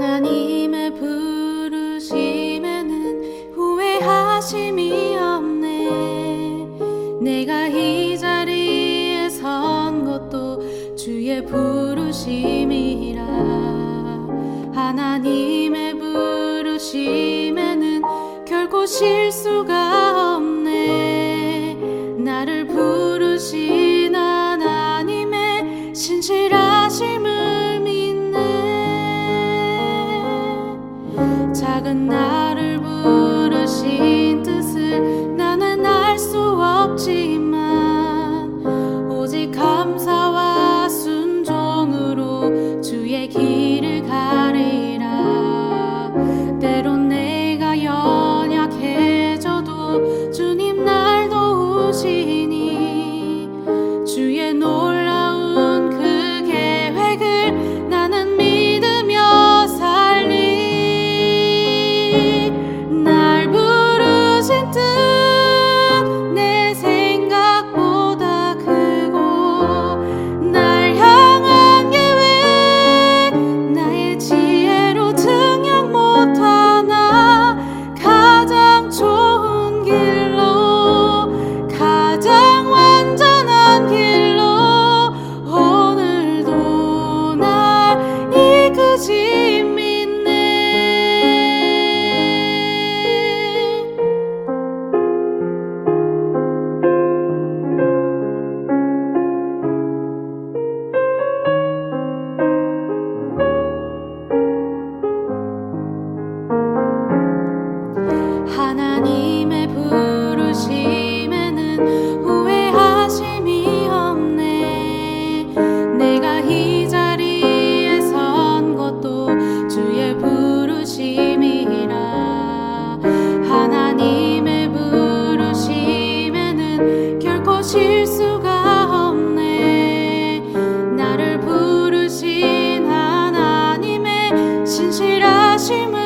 하나님의 부르심에는 후회하심이 없네. 내가 이 자리에 선 것도 주의 부르심이라. 하나님의 부르심에는 결코 실수가 the night. 나를 부르신 하나님의 신실하심을